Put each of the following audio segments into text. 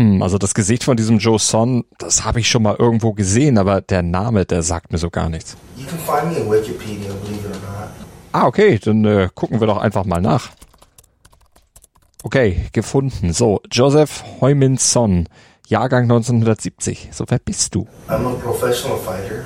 Hm, also das Gesicht von diesem Joe Son, das habe ich schon mal irgendwo gesehen, aber der Name, der sagt mir so gar nichts. You can find me in Wikipedia, believe it or not. Ah, okay, dann äh, gucken wir doch einfach mal nach. Okay, gefunden. So, Joseph Heuminson, Jahrgang 1970. So, wer bist du? I'm a professional fighter.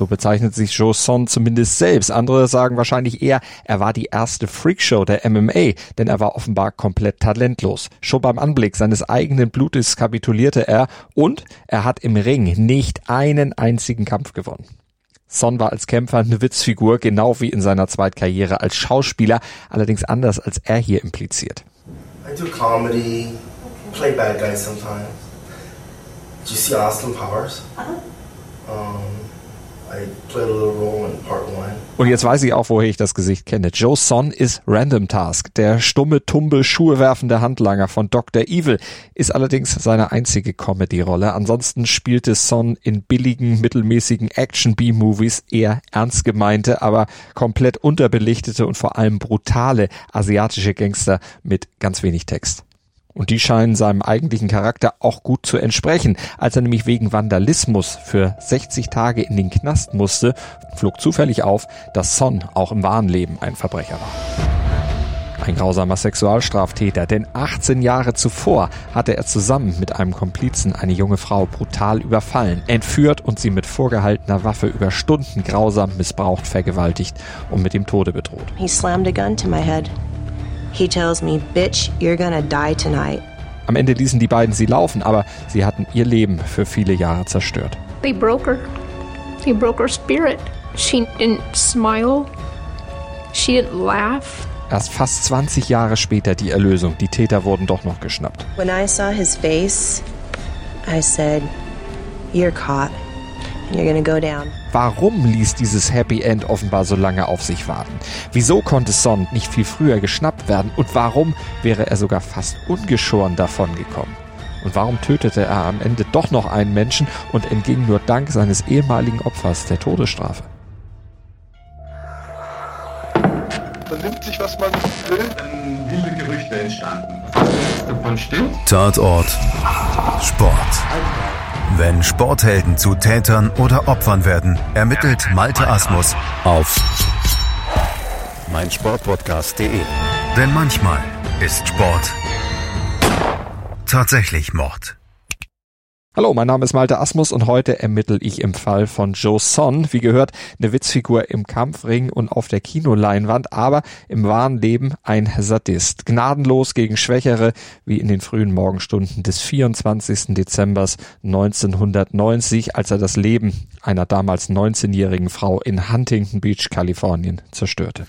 So bezeichnet sich Joe Son zumindest selbst. Andere sagen wahrscheinlich eher, er war die erste Freakshow der MMA, denn er war offenbar komplett talentlos. Schon beim Anblick seines eigenen Blutes kapitulierte er und er hat im Ring nicht einen einzigen Kampf gewonnen. Son war als Kämpfer eine Witzfigur, genau wie in seiner Zweitkarriere als Schauspieler, allerdings anders als er hier impliziert. I do comedy, play bad guys sometimes. Do you see Austin Powers? Uh -huh. um, und jetzt weiß ich auch, woher ich das Gesicht kenne. Joe Son ist Random Task, der stumme, tumbe, schuhewerfende Handlanger von Dr. Evil, ist allerdings seine einzige Comedy-Rolle. Ansonsten spielte Son in billigen, mittelmäßigen Action-B-Movies eher ernst gemeinte, aber komplett unterbelichtete und vor allem brutale asiatische Gangster mit ganz wenig Text. Und die scheinen seinem eigentlichen Charakter auch gut zu entsprechen. Als er nämlich wegen Vandalismus für 60 Tage in den Knast musste, flog zufällig auf, dass Son auch im wahren Leben ein Verbrecher war. Ein grausamer Sexualstraftäter, denn 18 Jahre zuvor hatte er zusammen mit einem Komplizen eine junge Frau brutal überfallen, entführt und sie mit vorgehaltener Waffe über Stunden grausam missbraucht, vergewaltigt und mit dem Tode bedroht. He slammed a gun to my head. He tells me, bitch, you're gonna die tonight. Am Ende ließen die beiden sie laufen, aber sie hatten ihr Leben für viele Jahre zerstört. They broke her. They broke her spirit. She didn't smile. She didn't laugh. Erst fast 20 Jahre später die Erlösung. Die Täter wurden doch noch geschnappt. When I saw his face, I said, you're caught. You're gonna go down. Warum ließ dieses Happy End offenbar so lange auf sich warten? Wieso konnte Son nicht viel früher geschnappt werden? Und warum wäre er sogar fast ungeschoren davongekommen? Und warum tötete er am Ende doch noch einen Menschen und entging nur dank seines ehemaligen Opfers der Todesstrafe? Man nimmt sich, was man will. Dann wilde Gerüchte entstanden. Davon stimmt. Tatort. Sport. Wenn Sporthelden zu Tätern oder Opfern werden, ermittelt Malte Asmus auf meinsportpodcast.de. Denn manchmal ist Sport tatsächlich Mord. Hallo, mein Name ist Malte Asmus und heute ermittle ich im Fall von Joe Son, wie gehört, eine Witzfigur im Kampfring und auf der Kinoleinwand, aber im wahren Leben ein Sadist. Gnadenlos gegen Schwächere, wie in den frühen Morgenstunden des 24. Dezember 1990, als er das Leben einer damals 19-jährigen Frau in Huntington Beach, Kalifornien, zerstörte.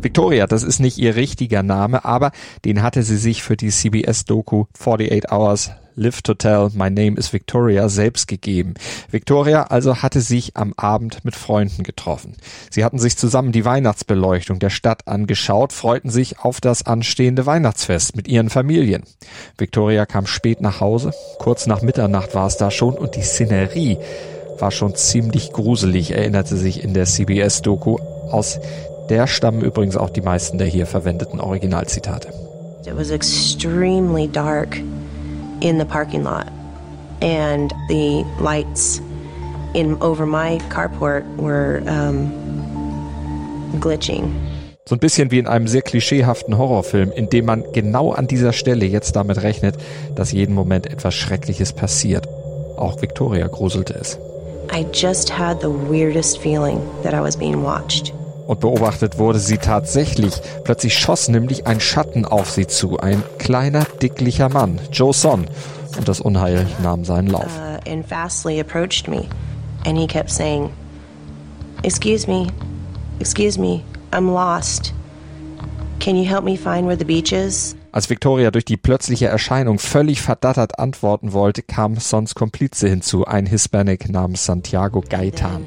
Victoria, das ist nicht ihr richtiger Name, aber den hatte sie sich für die CBS-Doku 48 Hours Live to Tell My Name is Victoria selbst gegeben. Victoria also hatte sich am Abend mit Freunden getroffen. Sie hatten sich zusammen die Weihnachtsbeleuchtung der Stadt angeschaut, freuten sich auf das anstehende Weihnachtsfest mit ihren Familien. Victoria kam spät nach Hause, kurz nach Mitternacht war es da schon und die Szenerie war schon ziemlich gruselig, erinnerte sich in der CBS-Doku aus der stammen übrigens auch die meisten der hier verwendeten Originalzitate. It was extremely dark in the parking lot and the lights in over my carport were um, glitching. So ein bisschen wie in einem sehr klischeehaften Horrorfilm, in dem man genau an dieser Stelle jetzt damit rechnet, dass jeden Moment etwas Schreckliches passiert. Auch Victoria gruselte es. I just had the weirdest feeling that I was being watched und beobachtet wurde sie tatsächlich. Plötzlich schoss nämlich ein Schatten auf sie zu, ein kleiner, dicklicher Mann, Joe Son. Und das Unheil nahm seinen Lauf. Uh, and fastly approached me. And he kept saying, Excuse me, excuse me, I'm lost. Can you help me find where the beach is? Als Victoria durch die plötzliche Erscheinung völlig verdattert antworten wollte, kam Sons Komplize hinzu, ein Hispanic namens Santiago Gaitan.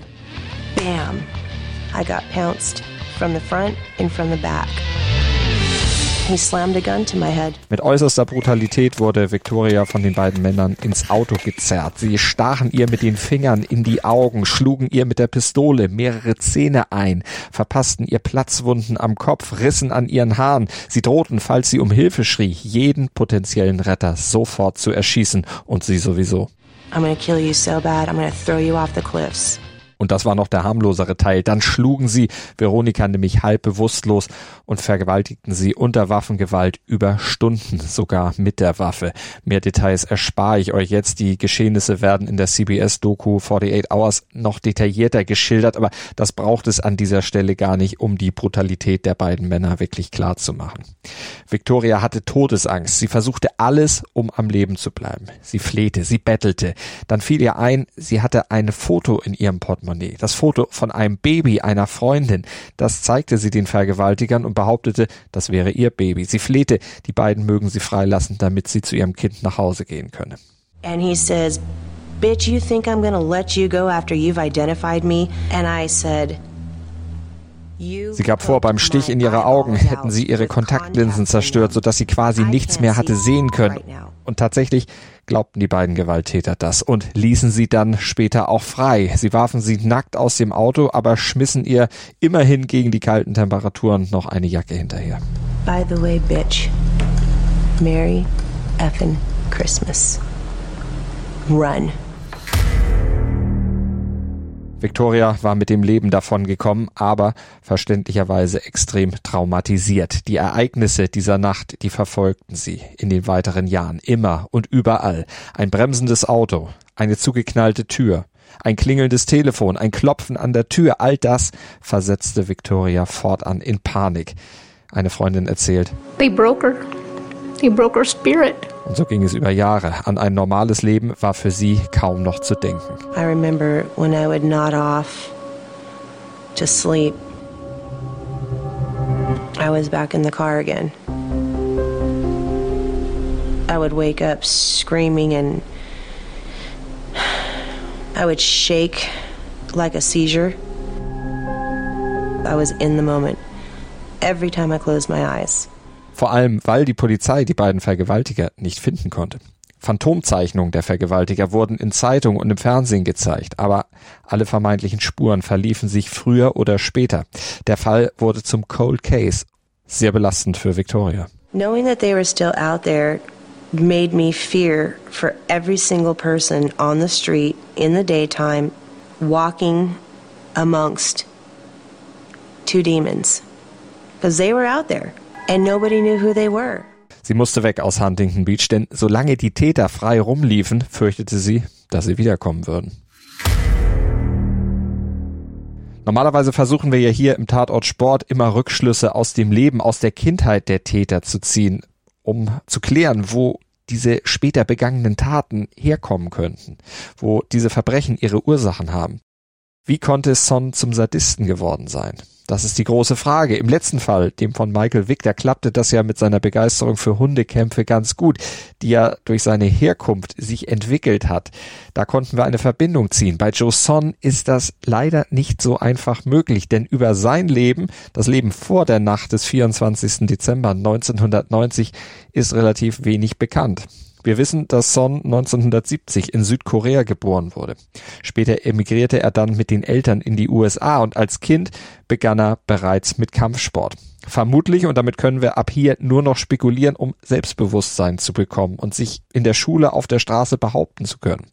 Bam! I got pounced from the front and from the back. he slammed a gun to my head. Mit äußerster Brutalität wurde Victoria von den beiden Männern ins Auto gezerrt. Sie stachen ihr mit den Fingern in die Augen, schlugen ihr mit der Pistole mehrere Zähne ein, verpassten ihr Platzwunden am Kopf, rissen an ihren Haaren. Sie drohten, falls sie um Hilfe schrie, jeden potenziellen Retter sofort zu erschießen und sie sowieso. I'm gonna kill you so bad, I'm gonna throw you off the cliffs. Und das war noch der harmlosere Teil. Dann schlugen sie Veronika nämlich halb bewusstlos und vergewaltigten sie unter Waffengewalt über Stunden, sogar mit der Waffe. Mehr Details erspare ich euch jetzt. Die Geschehnisse werden in der CBS-Doku 48 Hours noch detaillierter geschildert, aber das braucht es an dieser Stelle gar nicht, um die Brutalität der beiden Männer wirklich klar zu machen. Victoria hatte Todesangst. Sie versuchte alles, um am Leben zu bleiben. Sie flehte, sie bettelte. Dann fiel ihr ein, sie hatte ein Foto in ihrem Portemonnaie Portemonnaie. Das Foto von einem Baby einer Freundin. Das zeigte sie den Vergewaltigern und behauptete, das wäre ihr Baby. Sie flehte, die beiden mögen sie freilassen, damit sie zu ihrem Kind nach Hause gehen könne. And he says, Bitch, you think I'm gonna let you go after you've identified me? And I said, Sie gab vor, beim Stich in ihre Augen hätten sie ihre Kontaktlinsen zerstört, sodass sie quasi nichts mehr hatte sehen können. Und tatsächlich glaubten die beiden Gewalttäter das und ließen sie dann später auch frei. Sie warfen sie nackt aus dem Auto, aber schmissen ihr immerhin gegen die kalten Temperaturen noch eine Jacke hinterher. By the way, bitch, Merry effing Christmas. Run. Victoria war mit dem Leben davongekommen, aber verständlicherweise extrem traumatisiert. Die Ereignisse dieser Nacht, die verfolgten sie in den weiteren Jahren immer und überall. Ein bremsendes Auto, eine zugeknallte Tür, ein klingelndes Telefon, ein Klopfen an der Tür, all das versetzte Victoria fortan in Panik. Eine Freundin erzählt. They broke her. They broke her spirit. Und so ging es über Jahre. An ein normales Leben war für sie kaum noch zu denken. I remember when I would nod off to sleep, I was back in the car again. I would wake up screaming and I would shake like a seizure. I was in the moment every time I closed my eyes. Vor allem, weil die Polizei die beiden Vergewaltiger nicht finden konnte. Phantomzeichnungen der Vergewaltiger wurden in Zeitungen und im Fernsehen gezeigt, aber alle vermeintlichen Spuren verliefen sich früher oder später. Der Fall wurde zum Cold Case. Sehr belastend für Victoria. Knowing that they were still out there made me fear for every single person on the street in the daytime walking amongst two demons. Because they were out there and nobody knew who they were. Sie musste weg aus Huntington Beach, denn solange die Täter frei rumliefen, fürchtete sie, dass sie wiederkommen würden. Normalerweise versuchen wir ja hier im Tatort Sport immer Rückschlüsse aus dem Leben, aus der Kindheit der Täter zu ziehen, um zu klären, wo diese später begangenen Taten herkommen könnten, wo diese Verbrechen ihre Ursachen haben. Wie konnte Son zum Sadisten geworden sein? Das ist die große Frage. Im letzten Fall, dem von Michael Wick, da klappte das ja mit seiner Begeisterung für Hundekämpfe ganz gut, die ja durch seine Herkunft sich entwickelt hat. Da konnten wir eine Verbindung ziehen. Bei Joe Son ist das leider nicht so einfach möglich, denn über sein Leben, das Leben vor der Nacht des 24. Dezember 1990, ist relativ wenig bekannt. Wir wissen, dass Son 1970 in Südkorea geboren wurde. Später emigrierte er dann mit den Eltern in die USA und als Kind begann er bereits mit Kampfsport. Vermutlich, und damit können wir ab hier nur noch spekulieren, um Selbstbewusstsein zu bekommen und sich in der Schule auf der Straße behaupten zu können.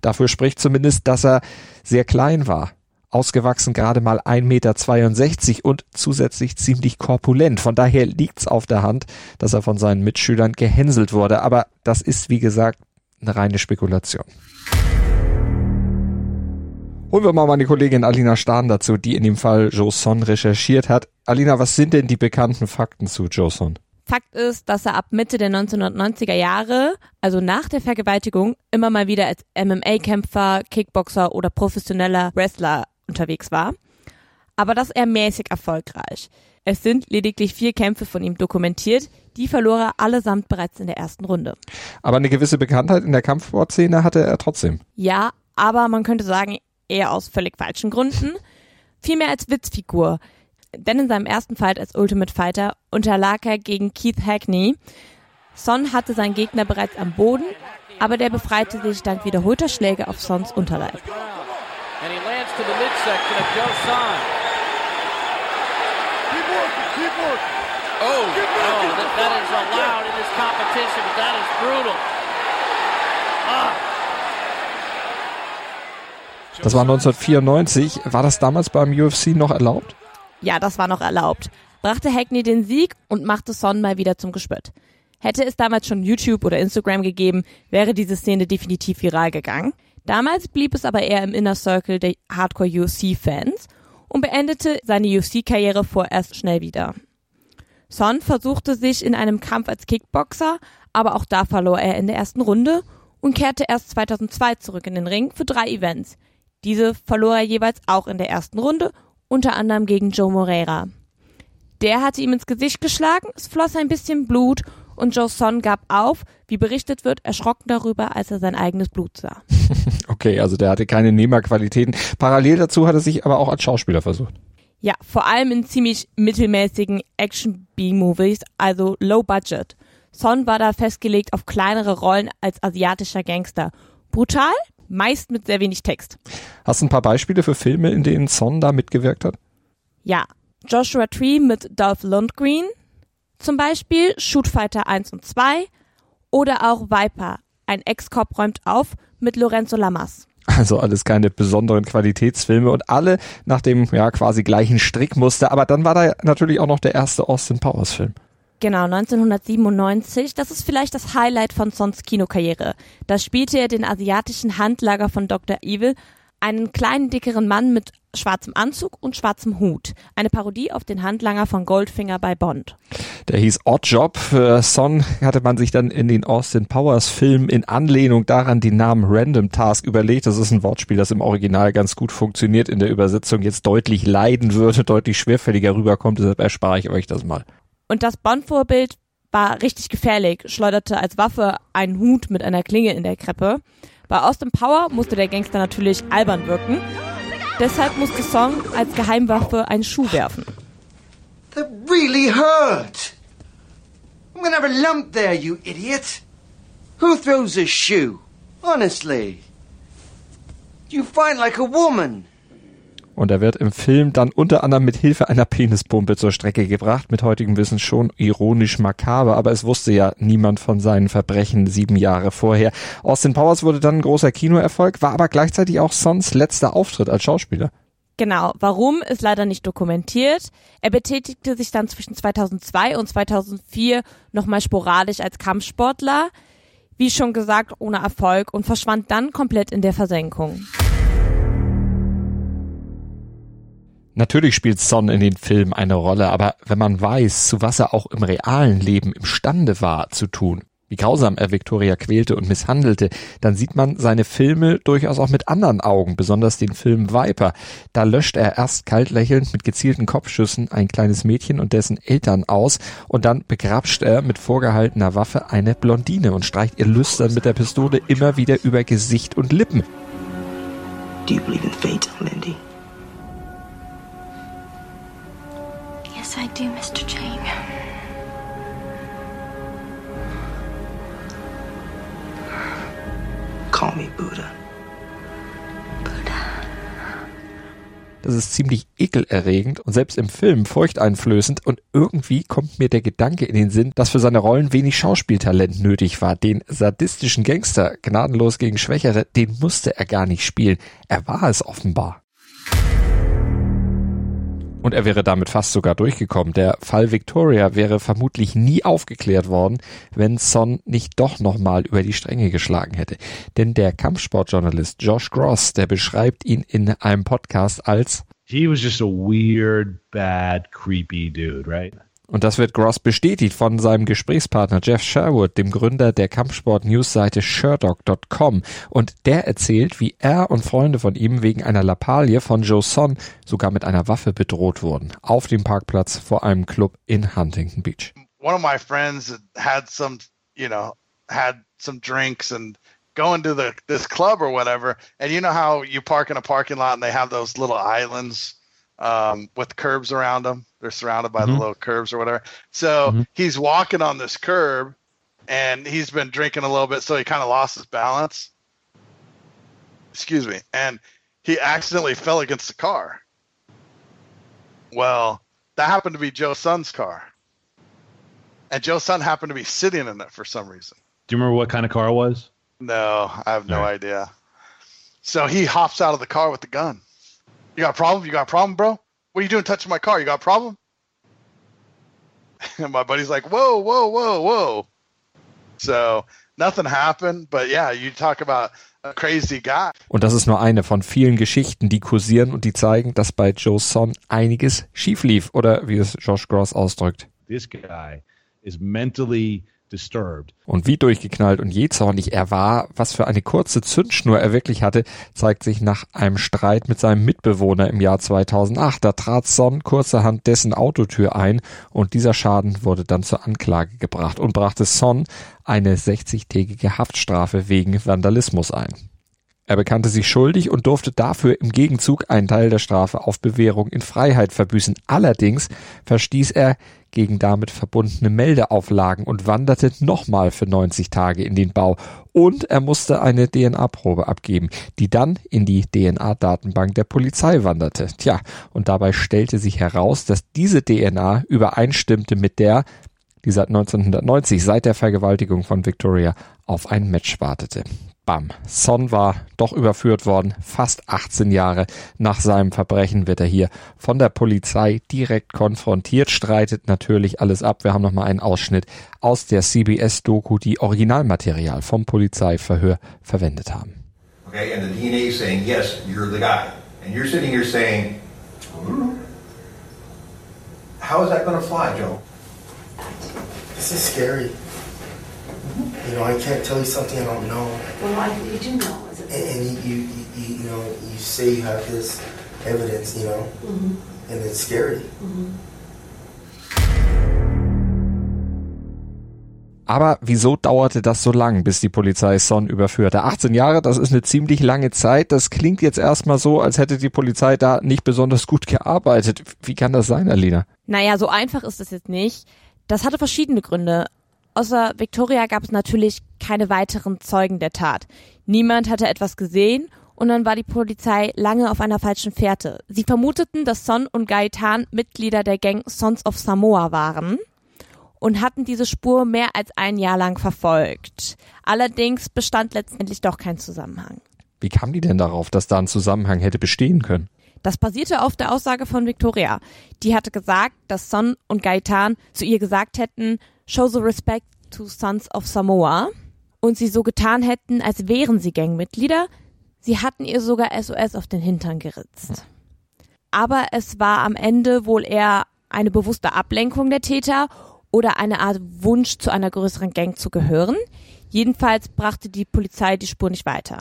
Dafür spricht zumindest, dass er sehr klein war, ausgewachsen gerade mal 1,62 Meter und zusätzlich ziemlich korpulent. Von daher liegt's auf der Hand, dass er von seinen Mitschülern gehänselt wurde. Aber das ist, wie gesagt, eine reine Spekulation. Holen wir mal meine Kollegin Alina Stahn dazu, die in dem Fall Joson recherchiert hat. Alina, was sind denn die bekannten Fakten zu Joson? Fakt ist, dass er ab Mitte der 1990er Jahre, also nach der Vergewaltigung, immer mal wieder als MMA-Kämpfer, Kickboxer oder professioneller Wrestler unterwegs war, aber das eher mäßig erfolgreich. Es sind lediglich vier Kämpfe von ihm dokumentiert, die verlor er allesamt bereits in der ersten Runde. Aber eine gewisse Bekanntheit in der Kampfsportszene hatte er trotzdem. Ja, aber man könnte sagen, eher aus völlig falschen Gründen. Vielmehr als Witzfigur. denn in seinem ersten Fight als Ultimate Fighter unterlag er gegen Keith Hackney. Son hatte seinen Gegner bereits am Boden, aber der befreite sich dank wiederholter Schläge auf Sons Unterleib. Lands to the midsection of Joe Son. Keep working, keep working. Oh, oh that, that is allowed in this competition, but that is brutal. Ah. Das war 1994. War das damals beim UFC noch erlaubt? Ja, das war noch erlaubt. Brachte Hackney den Sieg und machte Son mal wieder zum Gespött. Hätte es damals schon YouTube oder Instagram gegeben, wäre diese Szene definitiv viral gegangen. Damals blieb es aber eher im Inner Circle der Hardcore UFC-Fans und beendete seine UFC-Karriere vorerst schnell wieder. Son versuchte sich in einem Kampf als Kickboxer, aber auch da verlor er in der ersten Runde und kehrte erst 2002 zurück in den Ring für drei Events. Diese verlor er jeweils auch in der ersten Runde, unter anderem gegen Joe Moreira. Der hatte ihm ins Gesicht geschlagen, es floss ein bisschen Blut und Joe Son gab auf, wie berichtet wird, erschrocken darüber, als er sein eigenes Blut sah. Okay, also der hatte keine Nehmerqualitäten. Parallel dazu hat er sich aber auch als Schauspieler versucht. Ja, vor allem in ziemlich mittelmäßigen Action-B-Movies, also low budget. Son war da festgelegt auf kleinere Rollen als asiatischer Gangster. Brutal, meist mit sehr wenig Text. Hast du ein paar Beispiele für Filme, in denen Son da mitgewirkt hat? Ja, Joshua Tree mit Dolph Lundgren, zum Beispiel Shoot Fighter 1 und 2 oder auch Viper, ein Ex-Cop räumt auf mit Lorenzo Lamas. Also alles keine besonderen Qualitätsfilme und alle nach dem ja quasi gleichen Strickmuster. Aber dann war da natürlich auch noch der erste Austin Powers Film. Genau, 1997. Das ist vielleicht das Highlight von Sons Kinokarriere. Da spielte er den asiatischen Handlager von Dr. Evil, einen kleinen, dickeren Mann mit schwarzem Anzug und schwarzem Hut. Eine Parodie auf den Handlanger von Goldfinger bei Bond. Der hieß Odd Job. Für Son hatte man sich dann in den Austin Powers Film in Anlehnung daran den Namen Random Task überlegt. Das ist ein Wortspiel, das im Original ganz gut funktioniert, in der Übersetzung jetzt deutlich leiden würde, deutlich schwerfälliger rüberkommt. Deshalb erspare ich euch das mal. Und das Bond-Vorbild war richtig gefährlich, schleuderte als Waffe einen Hut mit einer Klinge in der Kreppe. Bei Austin Power musste der Gangster natürlich albern wirken. Deshalb musste Song als Geheimwaffe einen Schuh werfen. That really hurt. I'm gonna have a lump there, you idiot. Who throws a shoe? Honestly. You fight like a woman. Und er wird im Film dann unter anderem mit Hilfe einer Penispumpe zur Strecke gebracht. Mit heutigem Wissen schon ironisch makaber, aber es wusste ja niemand von seinen Verbrechen sieben Jahre vorher. Austin Powers wurde dann ein großer Kinoerfolg, war aber gleichzeitig auch Sons letzter Auftritt als Schauspieler. Genau, warum ist leider nicht dokumentiert. Er betätigte sich dann zwischen 2002 und 2004 nochmal sporadisch als Kampfsportler, wie schon gesagt, ohne Erfolg und verschwand dann komplett in der Versenkung. Natürlich spielt Son in den Filmen eine Rolle, aber wenn man weiß, zu was er auch im realen Leben imstande war zu tun, wie grausam er Victoria quälte und misshandelte, dann sieht man seine Filme durchaus auch mit anderen Augen, besonders den Film Viper. Da löscht er erst kalt lächelnd mit gezielten Kopfschüssen ein kleines Mädchen und dessen Eltern aus und dann begrapscht er mit vorgehaltener Waffe eine Blondine und streicht ihr lüstern mit der Pistole immer wieder über Gesicht und Lippen. Do you believe in fate, Lindy? I do, Mr. Chang. Call me Buddha. Das ist ziemlich ekelerregend und selbst im Film furchteinflößend und irgendwie kommt mir der Gedanke in den Sinn, dass für seine Rollen wenig Schauspieltalent nötig war. Den sadistischen Gangster, gnadenlos gegen Schwächere, den musste er gar nicht spielen. Er war es offenbar. Und er wäre damit fast sogar durchgekommen. Der Fall Victoria wäre vermutlich nie aufgeklärt worden, wenn Son nicht doch nochmal über die Stränge geschlagen hätte. Denn der Kampfsportjournalist Josh Gross, der beschreibt ihn in einem Podcast als He was just a weird, bad, creepy dude, right? Und das wird Gross bestätigt von seinem Gesprächspartner Jeff Sherwood, dem Gründer der Kampfsport-Newsseite Sherdog.com. Und der erzählt, wie er und Freunde von ihm wegen einer Lappalie von Joe Son sogar mit einer Waffe bedroht wurden. Auf dem Parkplatz vor einem Club in Huntington Beach. One of my friends had some, you know, had some drinks and going to the this club or whatever. And you know how you park in a parking lot and they have those little islands um, with curbs around them. They're surrounded by Mhm. the little curbs or whatever. So Mhm. he's walking on this curb, and he's been drinking a little bit, so he kind of lost his balance. Excuse me, and he accidentally fell against the car. Well, that happened to be Joe Sun's car, and Joe Sun happened to be sitting in it for some reason. Do you remember what kind of car it was? No, I have no right. idea. So he hops out of the car with the gun. You got a problem? You got a problem, bro? What are you doing touching my car? You got a problem? And my buddy's like, whoa, whoa, whoa, whoa. So nothing happened, but yeah, you talk about a crazy guy. Und das ist nur eine von vielen Geschichten, die kursieren und die zeigen, dass bei Joe Son einiges schief lief oder wie es Josh Gross ausdrückt. This guy is mentally. Und wie durchgeknallt und jähzornig er war, was für eine kurze Zündschnur er wirklich hatte, zeigt sich nach einem Streit mit seinem Mitbewohner im Jahr 2008. Da trat Son kurzerhand dessen Autotür ein und dieser Schaden wurde dann zur Anklage gebracht und brachte Son eine 60-tägige Haftstrafe wegen Vandalismus ein. Er bekannte sich schuldig und durfte dafür im Gegenzug einen Teil der Strafe auf Bewährung in Freiheit verbüßen. Allerdings verstieß er gegen damit verbundene Meldeauflagen und wanderte nochmal für 90 Tage in den Bau. Und er musste eine DNA-Probe abgeben, die dann in die DNA-Datenbank der Polizei wanderte. Tja, und dabei stellte sich heraus, dass diese DNA übereinstimmte mit der, die seit 1990, seit der Vergewaltigung von Victoria, auf ein Match wartete. Bam. Son war doch überführt worden. Fast 18 Jahre nach seinem Verbrechen wird er hier von der Polizei direkt konfrontiert, streitet natürlich alles ab. Wir haben nochmal einen Ausschnitt aus der CBS-Doku, die Originalmaterial vom Polizeiverhör verwendet haben. Okay, and the DNA is saying, yes, you're the guy. And you're sitting here saying, "Hmm, how is that going to fly, Joe? This is scary. You know, I can't tell you something I don't know. Well, I, you do know. And, and you, you, you, you know, you say you have this evidence, you know, Mhm. and it's scary. Mhm. Aber wieso dauerte das so lang, bis die Polizei Son überführte? 18 Jahre, das ist eine ziemlich lange Zeit. Das klingt jetzt erstmal so, als hätte die Polizei da nicht besonders gut gearbeitet. Wie kann das sein, Alina? Naja, so einfach ist es jetzt nicht. Das hatte verschiedene Gründe. Außer Victoria gab es natürlich keine weiteren Zeugen der Tat. Niemand hatte etwas gesehen und dann war die Polizei lange auf einer falschen Fährte. Sie vermuteten, dass Son und Gaetan Mitglieder der Gang Sons of Samoa waren und hatten diese Spur mehr als ein Jahr lang verfolgt. Allerdings bestand letztendlich doch kein Zusammenhang. Wie kam die denn darauf, dass da ein Zusammenhang hätte bestehen können? Das basierte auf der Aussage von Victoria. Die hatte gesagt, dass Son und Gaetan zu ihr gesagt hätten, show the respect to Sons of Samoa. Und sie so getan hätten, als wären sie Gangmitglieder. Sie hatten ihr sogar SOS auf den Hintern geritzt. Aber es war am Ende wohl eher eine bewusste Ablenkung der Täter oder eine Art Wunsch, zu einer größeren Gang zu gehören. Jedenfalls brachte die Polizei die Spur nicht weiter.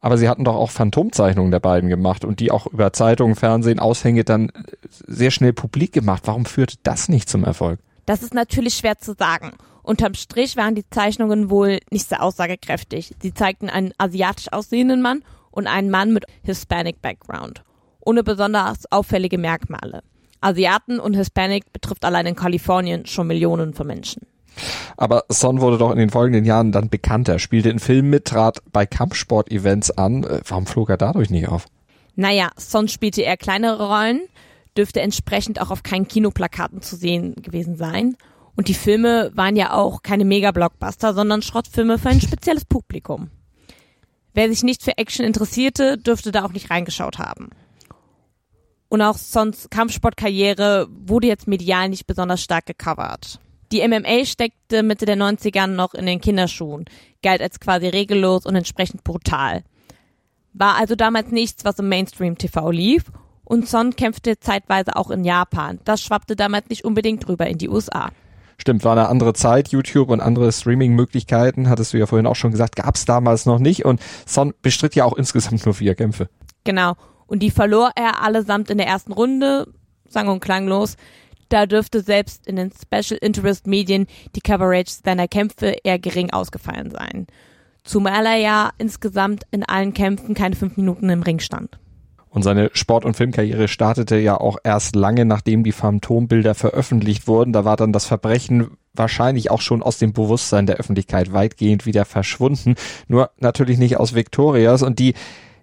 Aber sie hatten doch auch Phantomzeichnungen der beiden gemacht und die auch über Zeitungen, Fernsehen, Aushänge dann sehr schnell publik gemacht. Warum führte das nicht zum Erfolg? Das ist natürlich schwer zu sagen. Unterm Strich waren die Zeichnungen wohl nicht sehr aussagekräftig. Sie zeigten einen asiatisch aussehenden Mann und einen Mann mit Hispanic Background. Ohne besonders auffällige Merkmale. Asiaten und Hispanic betrifft allein in Kalifornien schon Millionen von Menschen. Aber Son wurde doch in den folgenden Jahren dann bekannter, spielte in Filmen mit, trat bei Kampfsport-Events an. Äh, Warum flog er dadurch nicht auf? Naja, Son spielte eher kleinere Rollen, dürfte entsprechend auch auf keinen Kinoplakaten zu sehen gewesen sein. Und die Filme waren ja auch keine Mega-Blockbuster, sondern Schrottfilme für ein spezielles Publikum. Wer sich nicht für Action interessierte, dürfte da auch nicht reingeschaut haben. Und auch Sons Kampfsportkarriere wurde jetzt medial nicht besonders stark gecovert. Die MMA steckte Mitte der 90er noch in den Kinderschuhen, galt als quasi regellos und entsprechend brutal. War also damals nichts, was im Mainstream-TV lief und Son kämpfte zeitweise auch in Japan. Das schwappte damals nicht unbedingt rüber in die USA. Stimmt, war eine andere Zeit, YouTube und andere Streaming-Möglichkeiten, hattest du ja vorhin auch schon gesagt, gab es damals noch nicht und Son bestritt ja auch insgesamt nur vier Kämpfe. Genau. Und die verlor er allesamt in der ersten Runde, sang- und klanglos. Da dürfte selbst in den Special Interest Medien die Coverage seiner Kämpfe eher gering ausgefallen sein. Zumal er ja insgesamt in allen Kämpfen keine fünf Minuten im Ring stand. Und seine Sport- und Filmkarriere startete ja auch erst lange, nachdem die Phantombilder veröffentlicht wurden. Da war dann das Verbrechen wahrscheinlich auch schon aus dem Bewusstsein der Öffentlichkeit weitgehend wieder verschwunden. Nur natürlich nicht aus Victorias und die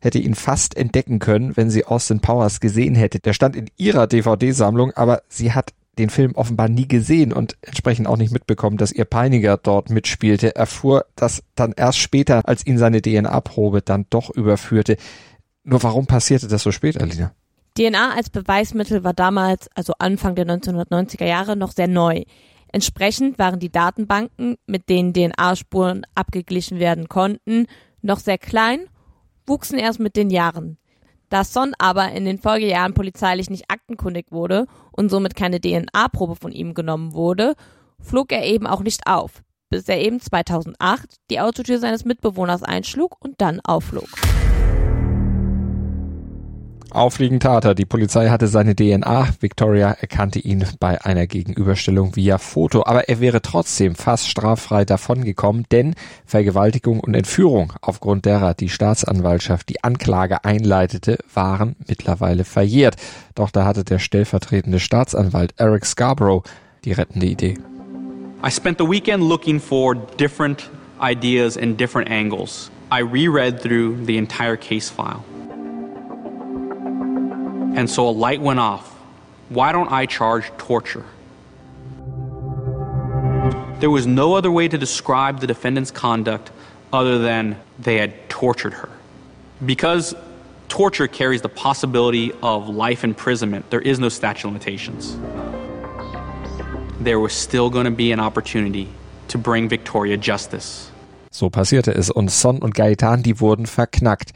hätte ihn fast entdecken können, wenn sie Austin Powers gesehen hätte. Der stand in ihrer DVD-Sammlung, aber sie hat den Film offenbar nie gesehen und entsprechend auch nicht mitbekommen, dass ihr Peiniger dort mitspielte, erfuhr das dann erst später, als ihn seine DNA-Probe dann doch überführte. Nur warum passierte das so spät, Alina? DNA als Beweismittel war damals, also Anfang der 1990er Jahre, noch sehr neu. Entsprechend waren die Datenbanken, mit denen DNA-Spuren abgeglichen werden konnten, noch sehr klein, wuchsen erst mit den Jahren. Da Son aber in den Folgejahren polizeilich nicht aktenkundig wurde und somit keine DNA-Probe von ihm genommen wurde, flog er eben auch nicht auf, bis er eben 2008 die Autotür seines Mitbewohners einschlug und dann aufflog. Auffliegen tat er. Die Polizei hatte seine DNA. Victoria erkannte ihn bei einer Gegenüberstellung via Foto. Aber er wäre trotzdem fast straffrei davongekommen, denn Vergewaltigung und Entführung, aufgrund derer die Staatsanwaltschaft die Anklage einleitete, waren mittlerweile verjährt. Doch da hatte der stellvertretende Staatsanwalt Eric Scarborough die rettende Idee. I spent the weekend looking for different ideas and different angles. I reread through the entire case file. And so a light went off. Why don't I charge torture? There was no other way to describe the defendant's conduct other than they had tortured her. Because torture carries the possibility of life imprisonment, there is no statute of limitations. There was still going to be an opportunity to bring Victoria justice. So passierte es und Son und Gaetan, die wurden verknackt.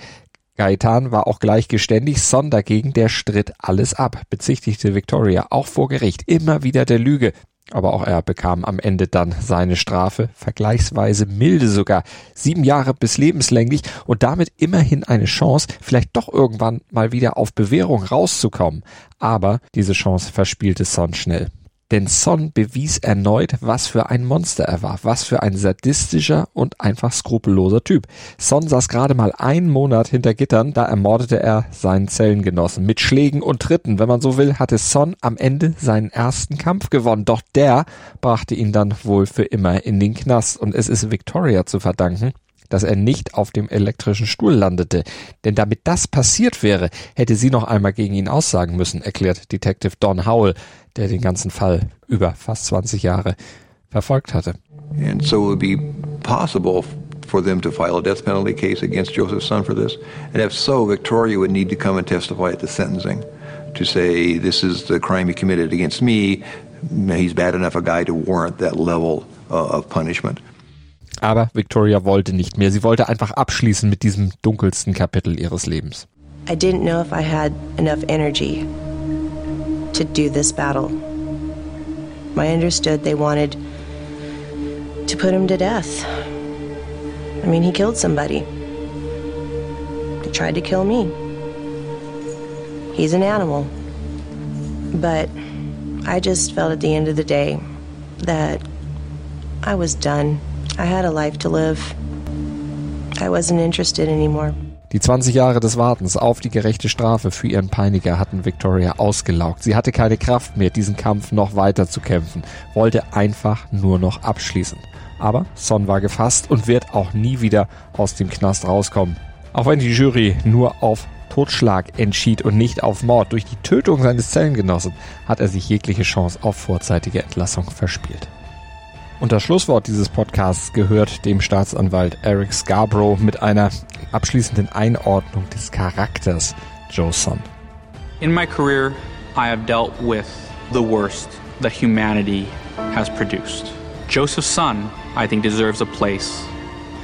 Gaetan war auch gleich geständig, Son dagegen, der stritt alles ab, bezichtigte Victoria auch vor Gericht immer wieder der Lüge. Aber auch er bekam am Ende dann seine Strafe, vergleichsweise milde sogar, sieben Jahre bis lebenslänglich und damit immerhin eine Chance, vielleicht doch irgendwann mal wieder auf Bewährung rauszukommen. Aber diese Chance verspielte Son schnell. Denn Son bewies erneut, was für ein Monster er war, was für ein sadistischer und einfach skrupelloser Typ. Son saß gerade mal einen Monat hinter Gittern, da ermordete er seinen Zellengenossen mit Schlägen und Tritten. Wenn man so will, hatte Son am Ende seinen ersten Kampf gewonnen, doch der brachte ihn dann wohl für immer in den Knast und es ist Victoria zu verdanken, dass er nicht auf dem elektrischen Stuhl landete. Denn damit das passiert wäre, hätte sie noch einmal gegen ihn aussagen müssen, erklärt Detective Don Howell, der den ganzen Fall über fast 20 Jahre verfolgt hatte. And so it would be possible for them to file a death penalty case against Joseph's son for this. And if so, Victoria would need to come and testify at the sentencing to say, this is the crime he committed against me. He's bad enough a guy to warrant that level uh, of punishment. Aber Victoria wollte nicht mehr. Sie wollte einfach abschließen mit diesem dunkelsten Kapitel ihres Lebens. I didn't know if I had enough energy to do this battle. I understood they wanted to put him to death. I mean, he killed somebody. He tried to kill me. He's an animal. But I just felt at the end of the day that I was done. I had a life to live. I wasn't interested anymore. Die 20 Jahre des Wartens auf die gerechte Strafe für ihren Peiniger hatten Victoria ausgelaugt. Sie hatte keine Kraft mehr, diesen Kampf noch weiter zu kämpfen, wollte einfach nur noch abschließen. Aber Son war gefasst und wird auch nie wieder aus dem Knast rauskommen. Auch wenn die Jury nur auf Totschlag entschied und nicht auf Mord. Durch die Tötung seines Zellengenossen hat er sich jegliche Chance auf vorzeitige Entlassung verspielt. Und das Schlusswort dieses Podcasts gehört dem Staatsanwalt Eric Scarborough mit einer abschließenden Einordnung des Charakters Joe Son. In my career, I have dealt with the worst that humanity has produced. Joseph's son, I think, deserves a place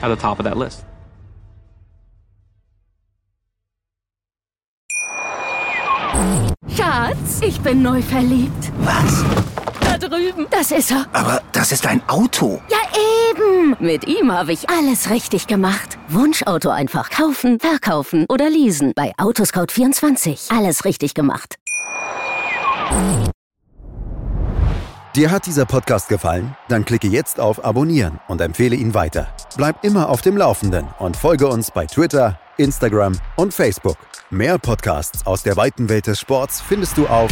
at the top of that list. Schatz, ich bin neu verliebt. Was? Da drüben. Das ist er. Aber das ist ein Auto. Ja, eben. Mit ihm habe ich alles richtig gemacht. Wunschauto einfach kaufen, verkaufen oder leasen. Bei Autoscout24. Alles richtig gemacht. Dir hat dieser Podcast gefallen? Dann klicke jetzt auf Abonnieren und empfehle ihn weiter. Bleib immer auf dem Laufenden und folge uns bei Twitter, Instagram und Facebook. Mehr Podcasts aus der weiten Welt des Sports findest du auf